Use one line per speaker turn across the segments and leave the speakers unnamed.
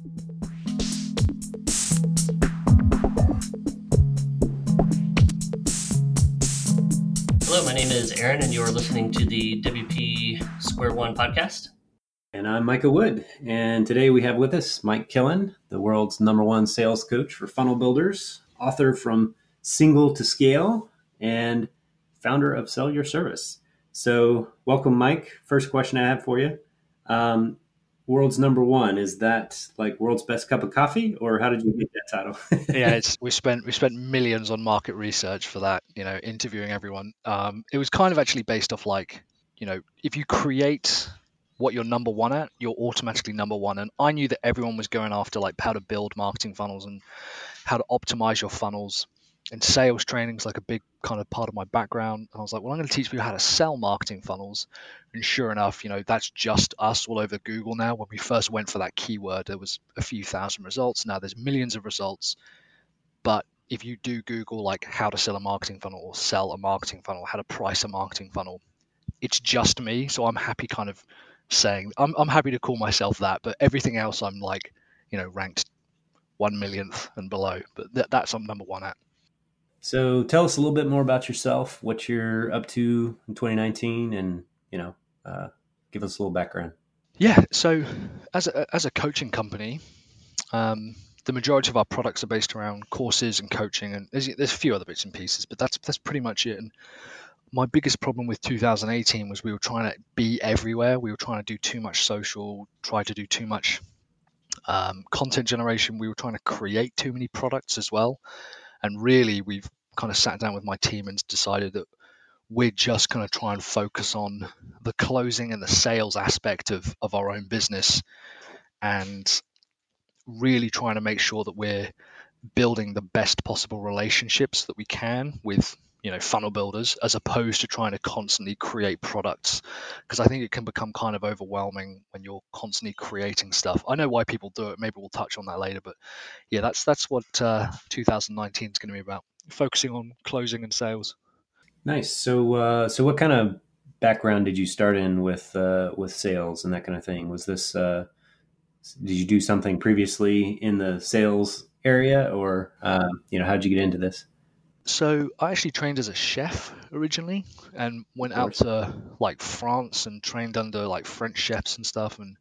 Hello, my name is Aaron, and you are listening to the WP Square One podcast.
And I'm Micah Wood. And today we have with us Mike Killen, the world's number one sales coach for funnel builders, author from Single to Scale, and founder of Sell Your Service. So, welcome, Mike. First question I have for you um, World's number one is that like world's best cup of coffee, or how did you get that title?
yeah, it's we spent we spent millions on market research for that. You know, interviewing everyone. Um, it was kind of actually based off like you know if you create what you're number one at, you're automatically number one. And I knew that everyone was going after like how to build marketing funnels and how to optimize your funnels and sales training is like a big kind of part of my background. And I was like, well, I'm going to teach people how to sell marketing funnels. And sure enough, you know, that's just us all over Google now. When we first went for that keyword, there was a few thousand results. Now there's millions of results. But if you do Google like how to sell a marketing funnel or sell a marketing funnel, how to price a marketing funnel, it's just me. So I'm happy kind of saying I'm, I'm happy to call myself that, but everything else I'm like, you know, ranked one millionth and below. But th- that's I'm number one at.
So tell us a little bit more about yourself, what you're up to in 2019, and you know, uh, give us a little background.
Yeah. So as a, as a coaching company, um, the majority of our products are based around courses and coaching, and there's, there's a few other bits and pieces, but that's that's pretty much it. And my biggest problem with 2018 was we were trying to be everywhere. We were trying to do too much social, try to do too much um, content generation. We were trying to create too many products as well. And really, we've kind of sat down with my team and decided that we're just going to try and focus on the closing and the sales aspect of, of our own business and really trying to make sure that we're building the best possible relationships that we can with you know funnel builders as opposed to trying to constantly create products. Because i think it can become kind of overwhelming when you're constantly creating stuff. I know why people do it. Maybe we'll touch on that later but yeah that's that's what uh, 2019 is going to be about. Focusing on closing and sales.
Nice. So uh, so what kind of background did you start in with uh, with sales and that kind of thing? Was this uh, did you do something previously in the sales area or uh, you know how did you get into this
so I actually trained as a chef originally, and went out to like France and trained under like French chefs and stuff, and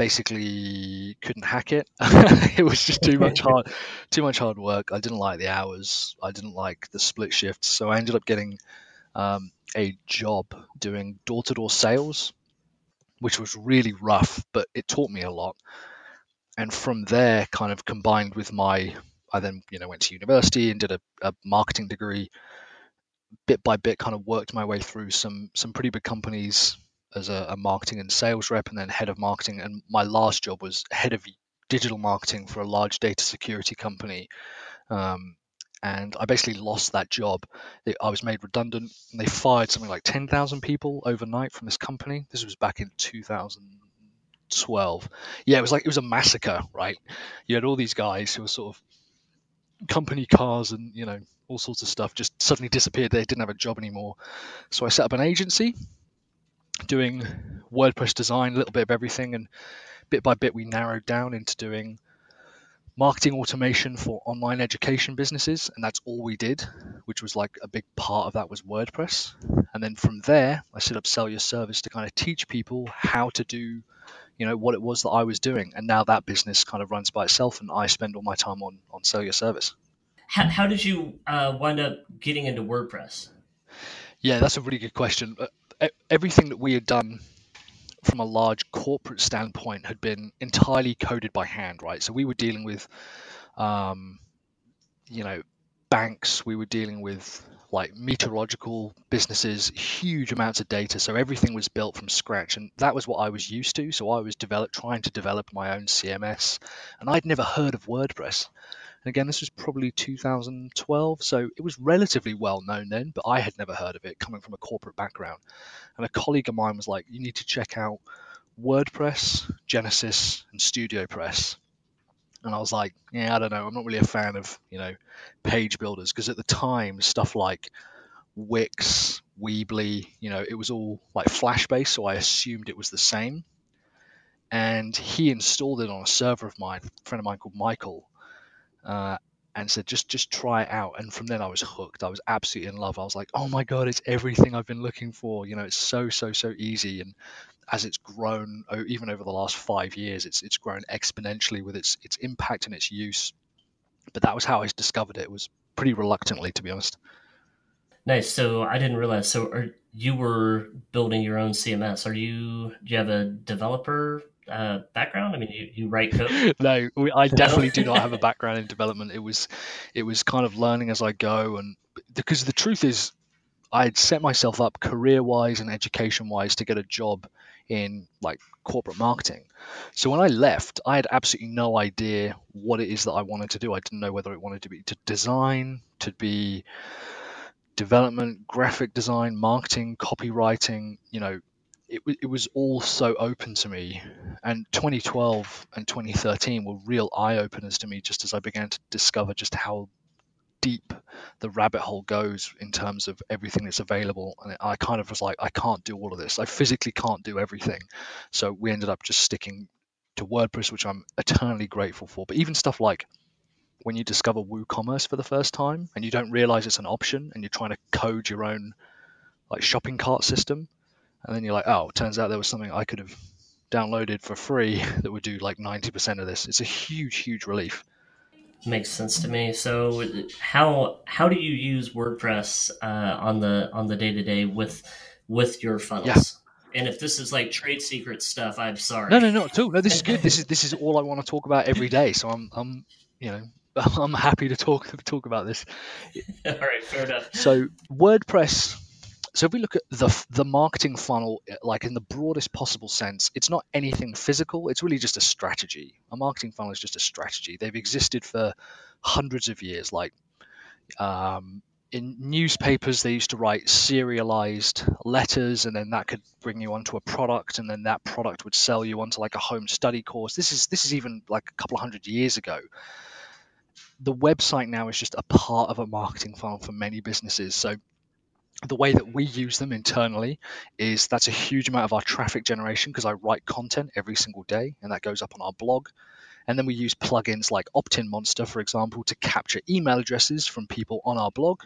basically couldn't hack it. it was just too much hard, too much hard work. I didn't like the hours. I didn't like the split shifts. So I ended up getting um, a job doing door-to-door sales, which was really rough, but it taught me a lot. And from there, kind of combined with my I then you know went to university and did a, a marketing degree. Bit by bit, kind of worked my way through some some pretty big companies as a, a marketing and sales rep, and then head of marketing. And my last job was head of digital marketing for a large data security company. Um, and I basically lost that job. I was made redundant, and they fired something like 10,000 people overnight from this company. This was back in 2012. Yeah, it was like it was a massacre, right? You had all these guys who were sort of company cars and you know all sorts of stuff just suddenly disappeared. They didn't have a job anymore. So I set up an agency doing WordPress design, a little bit of everything, and bit by bit we narrowed down into doing marketing automation for online education businesses, and that's all we did, which was like a big part of that was WordPress. And then from there, I set up Sell Your Service to kind of teach people how to do you know what it was that I was doing, and now that business kind of runs by itself, and I spend all my time on on sell your service.
How, how did you uh, wind up getting into WordPress?
Yeah, that's a really good question. Uh, everything that we had done from a large corporate standpoint had been entirely coded by hand, right? So we were dealing with, um, you know, banks. We were dealing with like meteorological businesses, huge amounts of data. So everything was built from scratch, and that was what I was used to. So I was develop, trying to develop my own CMS, and I'd never heard of WordPress. And again, this was probably 2012, so it was relatively well known then, but I had never heard of it coming from a corporate background. And a colleague of mine was like, "You need to check out WordPress, Genesis, and StudioPress." And I was like, yeah, I don't know. I'm not really a fan of, you know, page builders because at the time, stuff like Wix, Weebly, you know, it was all like Flash based. So I assumed it was the same. and he installed it on a server of mine, a friend of mine called Michael, uh, and said just just try it out. And from then I was hooked. I was absolutely in love. I was like, oh my god, it's everything I've been looking for. You know, it's so so so easy. And as it's grown, even over the last five years, it's it's grown exponentially with its its impact and its use. But that was how I discovered it. It was pretty reluctantly, to be honest.
Nice. So I didn't realize. So are, you were building your own CMS. Are you? Do you have a developer uh, background? I mean, you, you write code.
no, I definitely do not have a background in development. It was, it was kind of learning as I go, and because the truth is, I had set myself up career-wise and education-wise to get a job in like corporate marketing. So when I left, I had absolutely no idea what it is that I wanted to do. I didn't know whether it wanted to be to design, to be development, graphic design, marketing, copywriting, you know, it, it was all so open to me. And 2012 and 2013 were real eye openers to me just as I began to discover just how deep the rabbit hole goes in terms of everything that's available. And I kind of was like, I can't do all of this. I physically can't do everything. So we ended up just sticking to WordPress, which I'm eternally grateful for. But even stuff like when you discover WooCommerce for the first time and you don't realize it's an option and you're trying to code your own like shopping cart system and then you're like oh turns out there was something i could have downloaded for free that would do like 90% of this it's a huge huge relief
makes sense to me so how how do you use wordpress uh, on the on the day-to-day with with your funnels yeah. And if this is like trade secret stuff, I'm sorry.
No, no, not at all. No, this is good. this is this is all I want to talk about every day. So I'm I'm you know I'm happy to talk talk about this.
All right, fair enough.
So WordPress. So if we look at the the marketing funnel, like in the broadest possible sense, it's not anything physical. It's really just a strategy. A marketing funnel is just a strategy. They've existed for hundreds of years. Like um, in newspapers, they used to write serialized letters, and then that could bring you onto a product, and then that product would sell you onto like a home study course. This is this is even like a couple of hundred years ago the website now is just a part of a marketing funnel for many businesses. So the way that we use them internally is that's a huge amount of our traffic generation because I write content every single day and that goes up on our blog. And then we use plugins like Optinmonster, for example, to capture email addresses from people on our blog.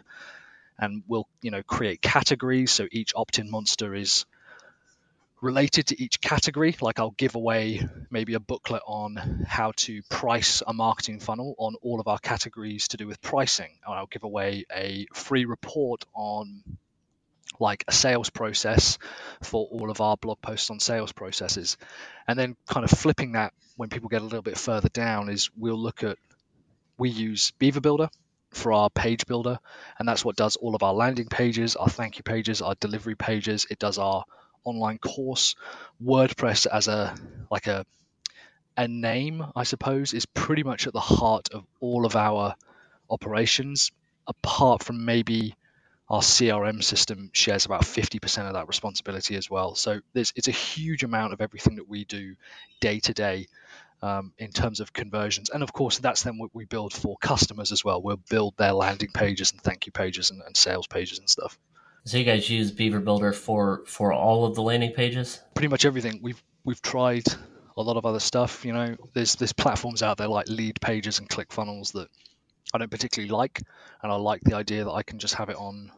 And we'll, you know, create categories. So each Optinmonster is related to each category. Like I'll give away maybe a booklet on how to price a marketing funnel on all of our categories to do with pricing. Or I'll give away a free report on like a sales process for all of our blog posts on sales processes. And then kind of flipping that when people get a little bit further down is we'll look at we use Beaver Builder for our page builder and that's what does all of our landing pages, our thank you pages, our delivery pages. It does our online course. WordPress as a like a a name, I suppose, is pretty much at the heart of all of our operations, apart from maybe our CRM system shares about 50% of that responsibility as well. So there's it's a huge amount of everything that we do day to day um, in terms of conversions. And of course, that's then what we build for customers as well. We'll build their landing pages and thank you pages and, and sales pages and stuff.
So you guys use Beaver Builder for for all of the landing pages?
Pretty much everything. We've we've tried a lot of other stuff. You know, there's there's platforms out there like Lead Pages and ClickFunnels that I don't particularly like, and I like the idea that I can just have it on,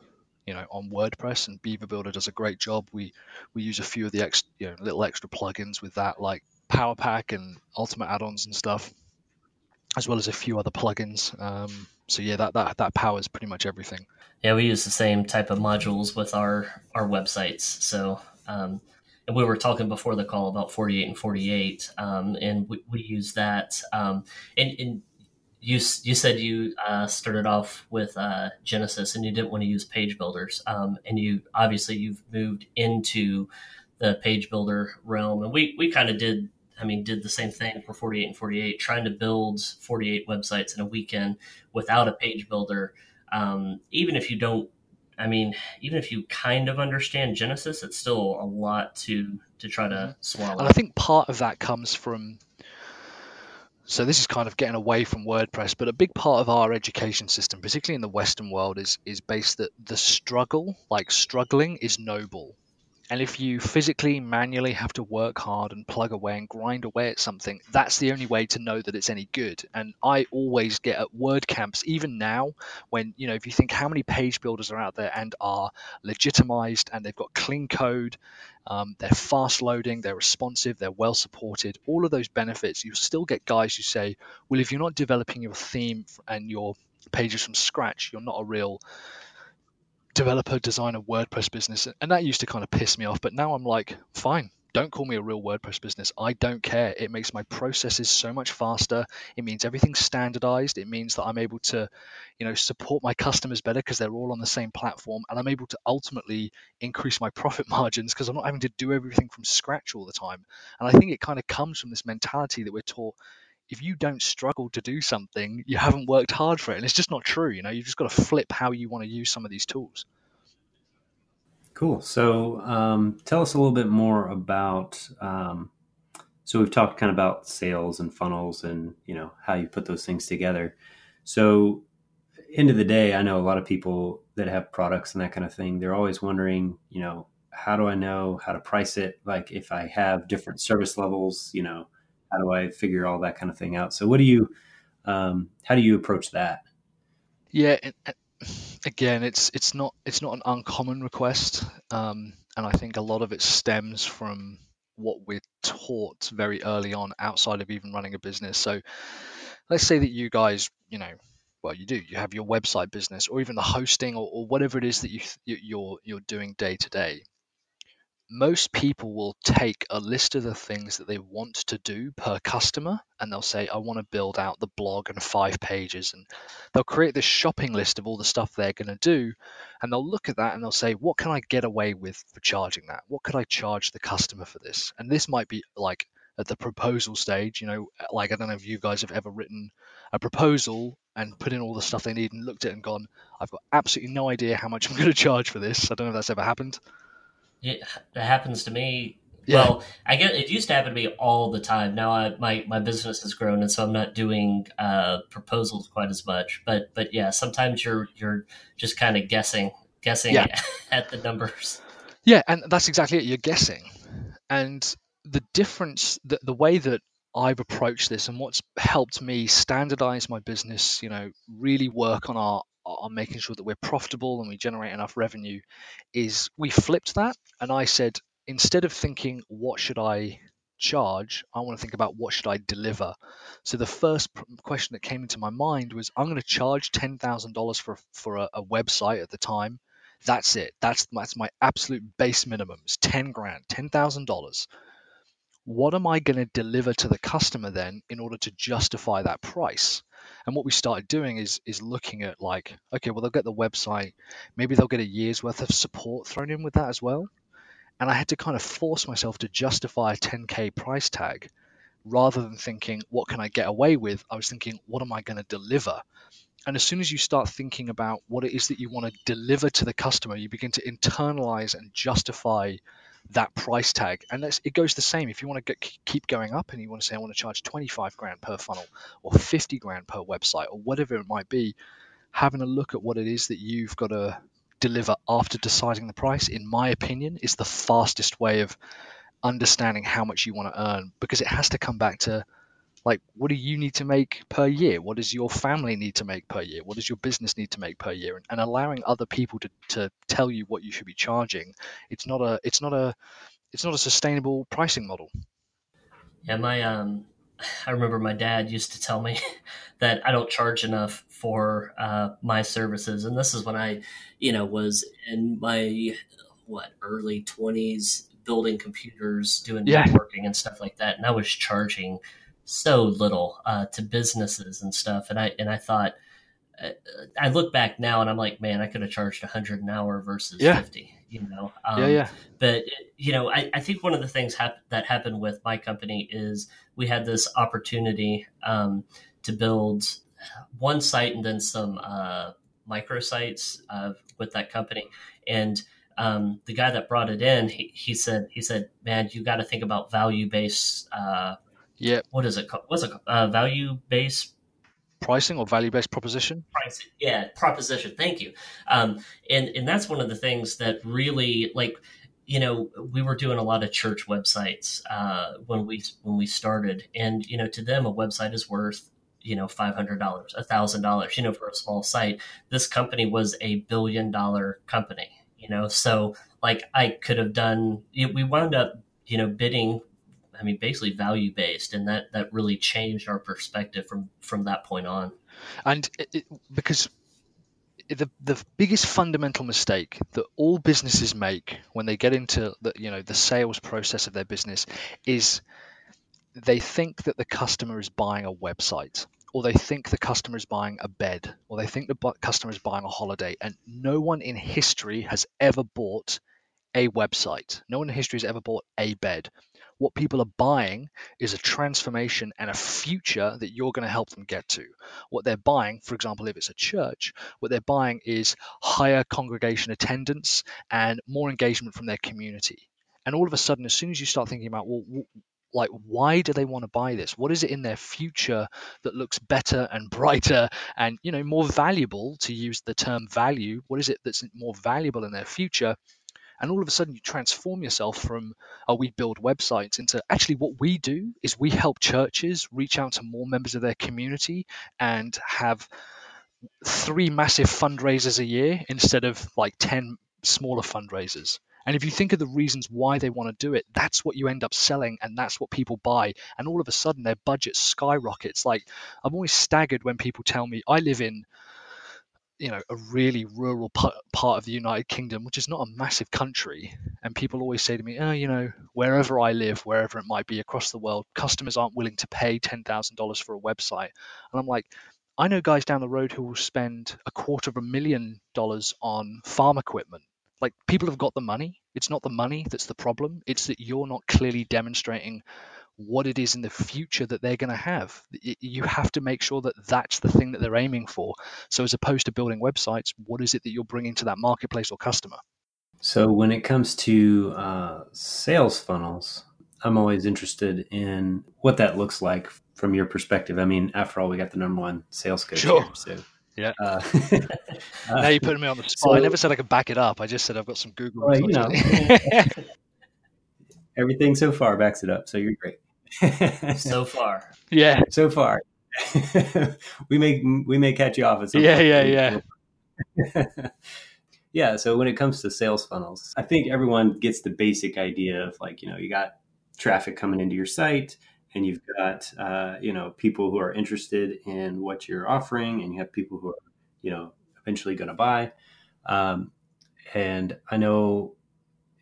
you know, on WordPress. And Beaver Builder does a great job. We we use a few of the ex, you know, little extra plugins with that, like PowerPack and Ultimate add-ons and stuff, as well as a few other plugins. Um, so yeah, that that that powers pretty much everything.
Yeah, we use the same type of modules with our our websites. So, um, and we were talking before the call about 48 in 48, um, and we, we use that. Um, and, and you you said you uh, started off with uh, Genesis, and you didn't want to use page builders, um, and you obviously you've moved into the page builder realm, and we we kind of did I mean, did the same thing for 48 in 48, trying to build 48 websites in a weekend without a page builder um, even if you don't I mean, even if you kind of understand Genesis, it's still a lot to to try to mm-hmm. swallow.
And I think part of that comes from so this is kind of getting away from WordPress, but a big part of our education system, particularly in the Western world, is is based that the struggle, like struggling, is noble. And if you physically, manually have to work hard and plug away and grind away at something, that's the only way to know that it's any good. And I always get at WordCamps, even now, when, you know, if you think how many page builders are out there and are legitimized and they've got clean code, um, they're fast loading, they're responsive, they're well supported, all of those benefits, you still get guys who say, well, if you're not developing your theme and your pages from scratch, you're not a real developer, designer, WordPress business, and that used to kind of piss me off. But now I'm like, fine, don't call me a real WordPress business. I don't care. It makes my processes so much faster. It means everything's standardized. It means that I'm able to, you know, support my customers better because they're all on the same platform, and I'm able to ultimately increase my profit margins because I'm not having to do everything from scratch all the time. And I think it kind of comes from this mentality that we're taught if you don't struggle to do something, you haven't worked hard for it. And it's just not true. You know, you've just got to flip how you want to use some of these tools.
Cool. So um, tell us a little bit more about. Um, so we've talked kind of about sales and funnels and you know how you put those things together. So end of the day, I know a lot of people that have products and that kind of thing. They're always wondering, you know, how do I know how to price it? Like if I have different service levels, you know, how do I figure all that kind of thing out? So what do you, um, how do you approach that?
Yeah, again, it's it's not it's not an uncommon request, um, and I think a lot of it stems from what we're taught very early on outside of even running a business. So let's say that you guys, you know, well, you do. You have your website business, or even the hosting, or, or whatever it is that you you're you're doing day to day most people will take a list of the things that they want to do per customer and they'll say, I want to build out the blog and five pages. And they'll create this shopping list of all the stuff they're going to do. And they'll look at that and they'll say, What can I get away with for charging that? What could I charge the customer for this? And this might be like at the proposal stage, you know, like I don't know if you guys have ever written a proposal and put in all the stuff they need and looked at and gone, I've got absolutely no idea how much I'm going to charge for this. I don't know if that's ever happened.
It, it happens to me. Yeah. Well, I get it used to happen to me all the time. Now I, my my business has grown, and so I'm not doing uh, proposals quite as much. But but yeah, sometimes you're you're just kind of guessing guessing yeah. at the numbers.
Yeah, and that's exactly it. You're guessing, and the difference, the, the way that I've approached this, and what's helped me standardize my business, you know, really work on our on making sure that we're profitable and we generate enough revenue is we flipped that and I said instead of thinking what should I charge? I want to think about what should I deliver. So the first question that came into my mind was I'm going to charge $10,000 for for a, a website at the time. That's it. That's that's my absolute base minimum. It's 10 grand $10,000 what am I going to deliver to the customer then in order to justify that price and what we started doing is is looking at like, okay, well they'll get the website, maybe they'll get a year's worth of support thrown in with that as well. And I had to kind of force myself to justify a 10k price tag rather than thinking what can I get away with. I was thinking what am I going to deliver. And as soon as you start thinking about what it is that you want to deliver to the customer, you begin to internalize and justify that price tag. And it goes the same. If you want to get, keep going up and you want to say, I want to charge 25 grand per funnel or 50 grand per website or whatever it might be, having a look at what it is that you've got to deliver after deciding the price, in my opinion, is the fastest way of understanding how much you want to earn because it has to come back to like what do you need to make per year? What does your family need to make per year? What does your business need to make per year? And, and allowing other people to, to tell you what you should be charging it's not a it's not a it's not a sustainable pricing model.
Yeah my um i remember my dad used to tell me that i don't charge enough for uh, my services. And this is when i you know was in my what early 20s building computers doing yeah. networking and stuff like that. And i was charging so little uh, to businesses and stuff. And I and I thought, uh, I look back now and I'm like, man, I could have charged hundred an hour versus yeah. fifty. You know,
um, yeah, yeah.
But you know, I, I think one of the things hap- that happened with my company is we had this opportunity um, to build one site and then some uh, microsites uh, with that company and. Um, the guy that brought it in, he, he said, he said, man, you got to think about value based uh,
yeah.
What is it called? What's it called? Uh, value based
pricing or value based proposition?
Pricing. Yeah, proposition. Thank you. Um, and and that's one of the things that really like you know, we were doing a lot of church websites uh, when we when we started, and you know, to them, a website is worth you know five hundred dollars, a thousand dollars, you know, for a small site. This company was a billion dollar company, you know, so like I could have done. We wound up, you know, bidding. I mean, basically value based, and that that really changed our perspective from from that point on.
And it, because the the biggest fundamental mistake that all businesses make when they get into the you know the sales process of their business is they think that the customer is buying a website or they think the customer is buying a bed or they think the customer is buying a holiday and no one in history has ever bought a website no one in history has ever bought a bed what people are buying is a transformation and a future that you're going to help them get to. What they're buying, for example, if it's a church, what they're buying is higher congregation attendance and more engagement from their community. And all of a sudden, as soon as you start thinking about, well, like why do they want to buy this what is it in their future that looks better and brighter and you know more valuable to use the term value what is it that's more valuable in their future and all of a sudden you transform yourself from oh we build websites into actually what we do is we help churches reach out to more members of their community and have three massive fundraisers a year instead of like 10 smaller fundraisers and if you think of the reasons why they want to do it, that's what you end up selling and that's what people buy. And all of a sudden their budget skyrockets. Like I'm always staggered when people tell me I live in you know a really rural part of the United Kingdom, which is not a massive country, and people always say to me, "Oh, you know, wherever I live, wherever it might be across the world, customers aren't willing to pay ten thousand dollars for a website." And I'm like, I know guys down the road who will spend a quarter of a million dollars on farm equipment. Like people have got the money. It's not the money that's the problem. It's that you're not clearly demonstrating what it is in the future that they're going to have. You have to make sure that that's the thing that they're aiming for. So, as opposed to building websites, what is it that you're bringing to that marketplace or customer?
So, when it comes to uh, sales funnels, I'm always interested in what that looks like from your perspective. I mean, after all, we got the number one sales coach
sure.
here, so
yeah. Uh, now you're putting me on the spot. So, I never said I could back it up. I just said I've got some Google.
Well, you know, everything so far backs it up. So you're great
so far.
Yeah.
So far. we may we may catch you off at some
Yeah, point. yeah,
yeah. yeah, so when it comes to sales funnels, I think everyone gets the basic idea of like, you know, you got traffic coming into your site and you've got uh, you know, people who are interested in what you're offering and you have people who are, you know, eventually going to buy. Um, and I know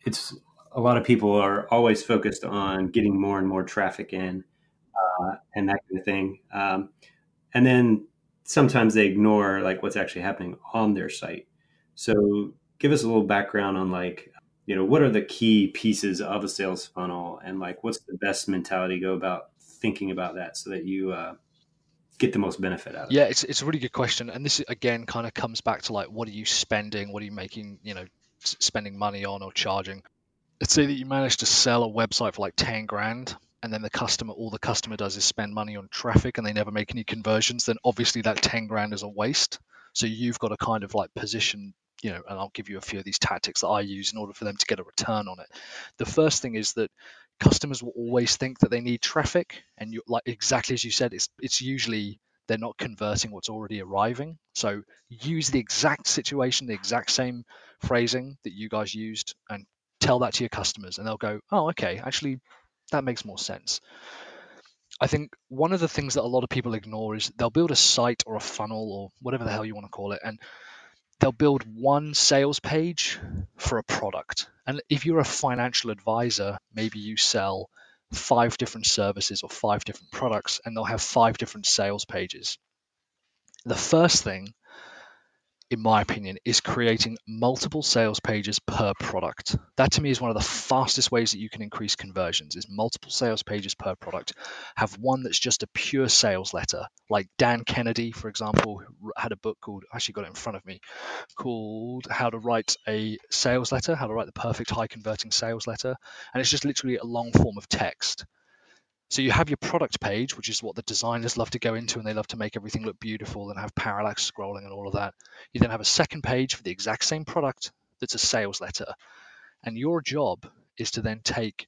it's a lot of people are always focused on getting more and more traffic in uh, and that kind of thing. Um, and then sometimes they ignore like what's actually happening on their site. So give us a little background on like, you know, what are the key pieces of a sales funnel and like what's the best mentality go about thinking about that so that you uh, get the most benefit out of
yeah, it? Yeah, it's, it's a really good question. And this again kind of comes back to like, what are you spending? What are you making, you know, spending money on or charging? Let's say that you manage to sell a website for like 10 grand and then the customer all the customer does is spend money on traffic and they never make any conversions then obviously that 10 grand is a waste. So you've got to kind of like position you know and i'll give you a few of these tactics that i use in order for them to get a return on it. The first thing is that customers will always think that they need traffic and you like exactly as you said it's it's usually they're not converting what's already arriving. So use the exact situation the exact same phrasing that you guys used and tell that to your customers and they'll go, oh, okay, actually, that makes more sense. I think one of the things that a lot of people ignore is they'll build a site or a funnel or whatever the hell you want to call it, and they'll build one sales page for a product. And if you're a financial advisor, maybe you sell five different services or five different products, and they'll have five different sales pages. The first thing in my opinion, is creating multiple sales pages per product. That to me is one of the fastest ways that you can increase conversions is multiple sales pages per product. Have one that's just a pure sales letter. Like Dan Kennedy, for example, had a book called, I actually got it in front of me, called How to Write a Sales Letter, How to Write the Perfect High Converting Sales Letter. And it's just literally a long form of text. So you have your product page, which is what the designers love to go into and they love to make everything look beautiful and have parallax scrolling and all of that. You then have a second page for the exact same product that's a sales letter. And your job is to then take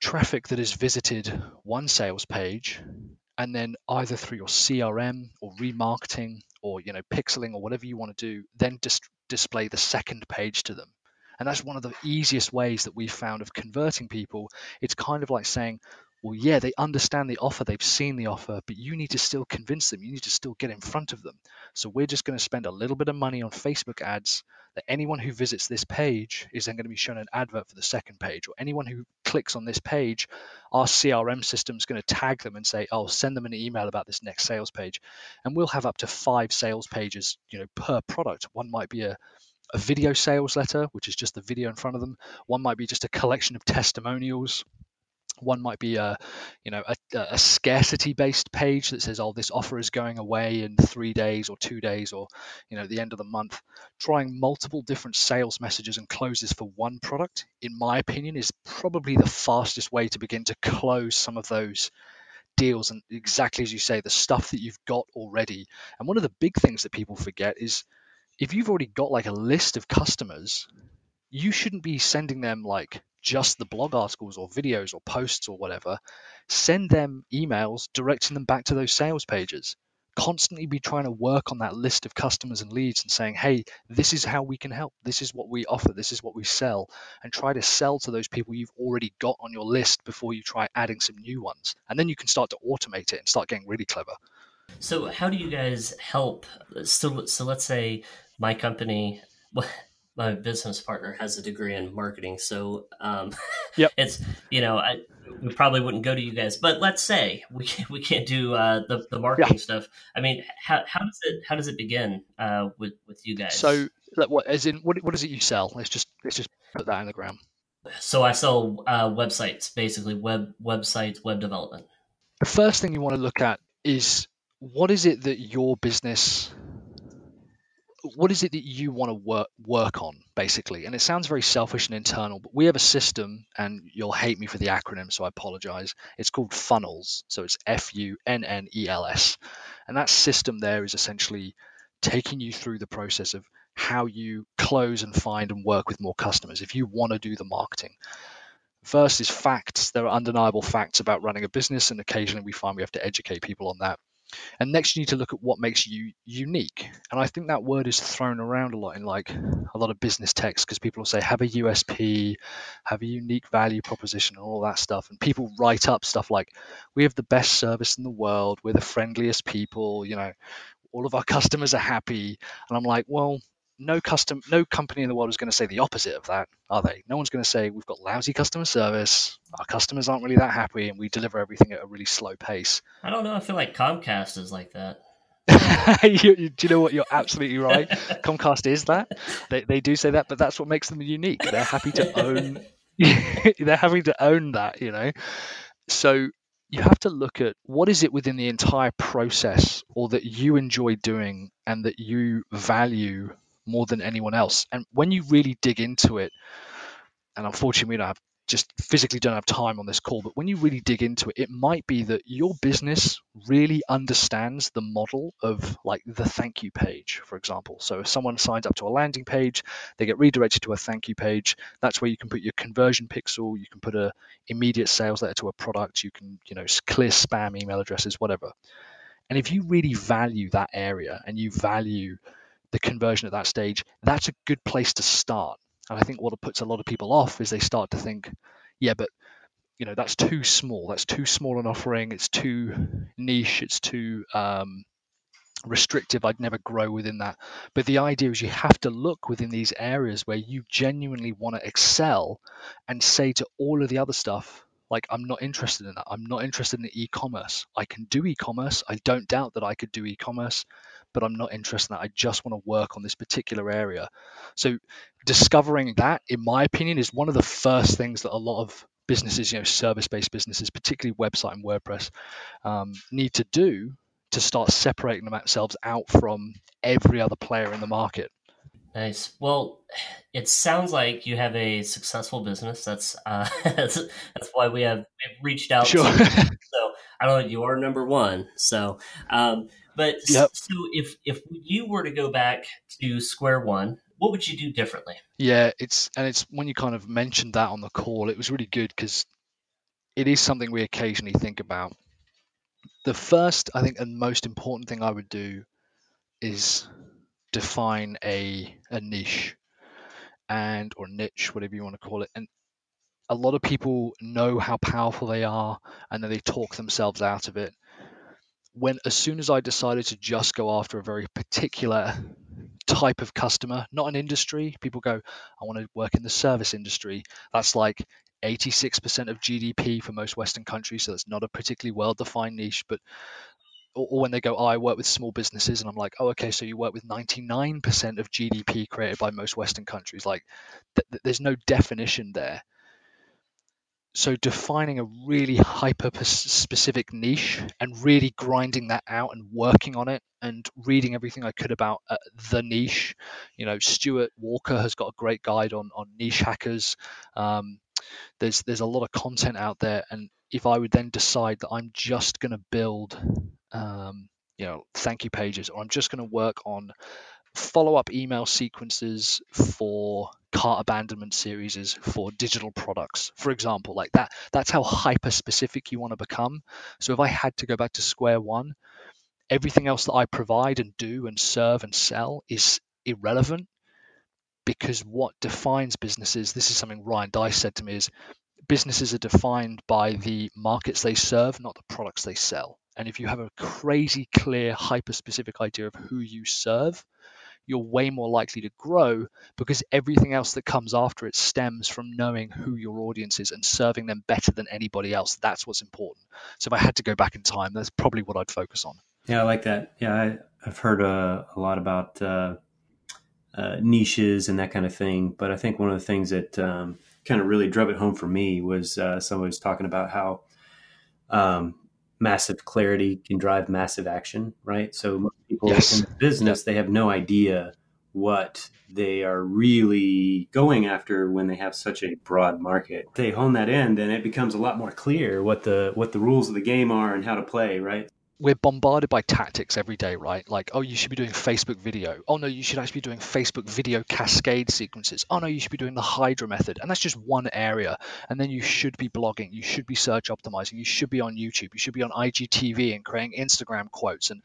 traffic that has visited one sales page and then either through your CRM or remarketing or you know pixeling or whatever you want to do, then just display the second page to them. And that's one of the easiest ways that we've found of converting people. It's kind of like saying, well, yeah, they understand the offer, they've seen the offer, but you need to still convince them. You need to still get in front of them. So we're just going to spend a little bit of money on Facebook ads that anyone who visits this page is then going to be shown an advert for the second page, or anyone who clicks on this page, our CRM system is going to tag them and say, "Oh, send them an email about this next sales page," and we'll have up to five sales pages, you know, per product. One might be a a video sales letter, which is just the video in front of them. One might be just a collection of testimonials one might be a you know a, a scarcity based page that says oh this offer is going away in three days or two days or you know the end of the month. Trying multiple different sales messages and closes for one product in my opinion is probably the fastest way to begin to close some of those deals and exactly as you say the stuff that you've got already. And one of the big things that people forget is if you've already got like a list of customers you shouldn't be sending them like just the blog articles or videos or posts or whatever, send them emails directing them back to those sales pages. Constantly be trying to work on that list of customers and leads and saying, hey, this is how we can help. This is what we offer. This is what we sell. And try to sell to those people you've already got on your list before you try adding some new ones. And then you can start to automate it and start getting really clever.
So, how do you guys help? So, so let's say my company my business partner has a degree in marketing, so um,
yep.
it's you know I, we probably wouldn't go to you guys, but let's say we can, we can't do uh, the the marketing yeah. stuff. I mean, how, how does it how does it begin uh, with with you guys?
So, like, what as in what what is it you sell? Let's just let's just put that in the ground.
So I sell uh, websites, basically web websites, web development.
The first thing you want to look at is what is it that your business what is it that you want to work work on basically and it sounds very selfish and internal but we have a system and you'll hate me for the acronym so i apologize it's called funnels so it's f-u-n-n-e-l-s and that system there is essentially taking you through the process of how you close and find and work with more customers if you want to do the marketing First is facts. There are undeniable facts about running a business, and occasionally we find we have to educate people on that. And next, you need to look at what makes you unique. And I think that word is thrown around a lot in like a lot of business texts because people will say, have a USP, have a unique value proposition, and all that stuff. And people write up stuff like, we have the best service in the world, we're the friendliest people, you know, all of our customers are happy. And I'm like, well, no custom no company in the world is going to say the opposite of that are they? No one's going to say we've got lousy customer service our customers aren't really that happy and we deliver everything at a really slow pace.
I don't know i feel like comcast is like that.
You, you, do you know what? You're absolutely right. Comcast is that. They, they do say that but that's what makes them unique. They're happy to own they're having to own that you know? So you have to look at what is it within the entire process or that you enjoy doing and that you value more than anyone else. And when you really dig into it, and unfortunately, I just physically don't have time on this call, but when you really dig into it, it might be that your business really understands the model of like the thank you page, for example. So if someone signs up to a landing page, they get redirected to a thank you page. That's where you can put your conversion pixel, you can put a immediate sales letter to a product, you can, you know, clear spam email addresses, whatever. And if you really value that area and you value the conversion at that stage, that's a good place to start. And I think what puts a lot of people off is they start to think, yeah, but you know that's too small. That's too small an offering. It's too niche. It's too um, restrictive. I'd never grow within that. But the idea is you have to look within these areas where you genuinely want to excel, and say to all of the other stuff, like i'm not interested in that i'm not interested in e-commerce i can do e-commerce i don't doubt that i could do e-commerce but I'm not interested in that. I just want to work on this particular area. So discovering that, in my opinion, is one of the first things that a lot of businesses, you know, service-based businesses, particularly website and WordPress, um, need to do to start separating themselves out from every other player in the market.
Nice. Well, it sounds like you have a successful business. That's uh, that's, that's why we have reached out.
Sure.
so I don't know. You are number one. So, um, but yep. so if if you were to go back to square one, what would you do differently?
Yeah, it's and it's when you kind of mentioned that on the call, it was really good because it is something we occasionally think about. The first, I think, and most important thing I would do is define a a niche and or niche, whatever you want to call it. And a lot of people know how powerful they are and then they talk themselves out of it. When as soon as I decided to just go after a very particular type of customer, not an industry, people go, I want to work in the service industry. That's like 86% of GDP for most Western countries, so that's not a particularly well defined niche. But or, or when they go, oh, I work with small businesses, and I'm like, oh, okay, so you work with 99% of GDP created by most Western countries. Like, th- th- there's no definition there. So defining a really hyper specific niche and really grinding that out and working on it and reading everything I could about uh, the niche. You know, Stuart Walker has got a great guide on on niche hackers. Um, there's there's a lot of content out there, and if I would then decide that I'm just going to build um, you know, thank you pages, or I'm just going to work on follow up email sequences for cart abandonment series for digital products. For example like that that's how hyper specific you want to become. So if i had to go back to square one everything else that i provide and do and serve and sell is irrelevant because what defines businesses this is something ryan deiss said to me is businesses are defined by the markets they serve not the products they sell. And if you have a crazy clear, hyper specific idea of who you serve, you're way more likely to grow because everything else that comes after it stems from knowing who your audience is and serving them better than anybody else. That's what's important. So if I had to go back in time, that's probably what I'd focus on.
Yeah, I like that. Yeah, I, have heard uh, a lot about uh, uh, niches and that kind of thing. But I think one of the things that um, kind of really drove it home for me was uh, somebody was talking about how um, massive clarity can drive massive action, right? So most people yes. in the business, they have no idea what they are really going after when they have such a broad market. They hone that in, then it becomes a lot more clear what the what the rules of the game are and how to play, right?
We're bombarded by tactics every day, right? Like, oh, you should be doing Facebook video. Oh no, you should actually be doing Facebook video cascade sequences. Oh no, you should be doing the Hydra method. And that's just one area. And then you should be blogging. You should be search optimizing. You should be on YouTube. You should be on IGTV and creating Instagram quotes and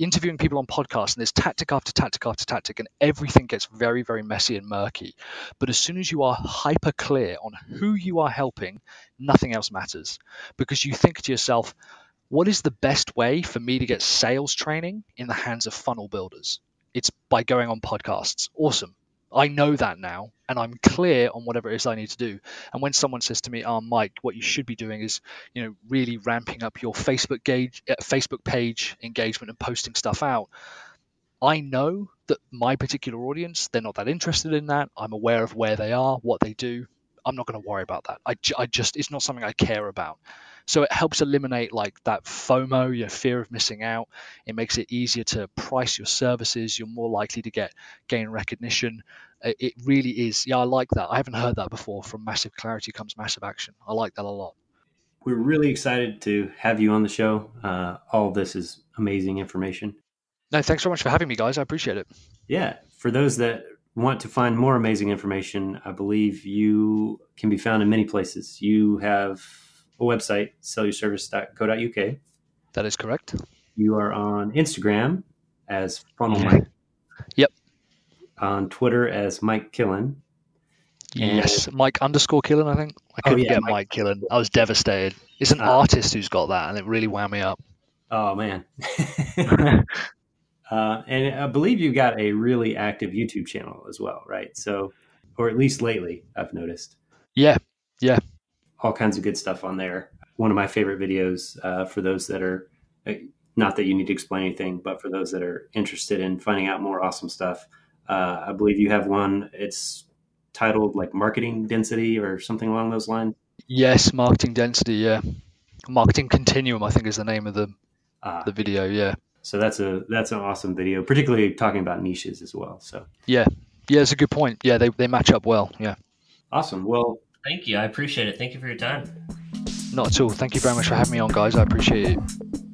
interviewing people on podcasts. And there's tactic after tactic after tactic, and everything gets very, very messy and murky. But as soon as you are hyper clear on who you are helping, nothing else matters because you think to yourself what is the best way for me to get sales training in the hands of funnel builders? It's by going on podcasts. Awesome. I know that now, and I'm clear on whatever it is I need to do. And when someone says to me, "Oh, Mike, what you should be doing is, you know, really ramping up your Facebook gauge, uh, Facebook page engagement and posting stuff out," I know that my particular audience, they're not that interested in that. I'm aware of where they are, what they do. I'm not going to worry about that. I, I just, it's not something I care about. So it helps eliminate like that FOMO, your fear of missing out. It makes it easier to price your services. You're more likely to get gain recognition. It really is. Yeah, I like that. I haven't heard that before. From massive clarity comes massive action. I like that a lot.
We're really excited to have you on the show. Uh, all this is amazing information.
No, thanks so much for having me, guys. I appreciate it.
Yeah. For those that want to find more amazing information, I believe you can be found in many places. You have a website, sellyourservice.co.uk.
That is correct.
You are on Instagram as Funnel Mike.
Yep.
On Twitter as Mike Killen.
Yes, Mike underscore Killen, I think. I couldn't oh, yeah, get Mike, Mike Killen. I was devastated. It's an uh, artist who's got that, and it really wound me up.
Oh, man. uh, and I believe you've got a really active YouTube channel as well, right? So, or at least lately, I've noticed.
Yeah, yeah
all kinds of good stuff on there. One of my favorite videos uh, for those that are uh, not that you need to explain anything, but for those that are interested in finding out more awesome stuff. Uh, I believe you have one. It's titled like marketing density or something along those lines.
Yes, marketing density. Yeah, marketing continuum. I think is the name of the uh, the video. Yeah.
So that's a that's an awesome video, particularly talking about niches as well. So
yeah, yeah, it's a good point. Yeah, they they match up well. Yeah.
Awesome. Well,
Thank you. I appreciate it. Thank you for your time.
Not at all. Thank you very much for having me on, guys. I appreciate it.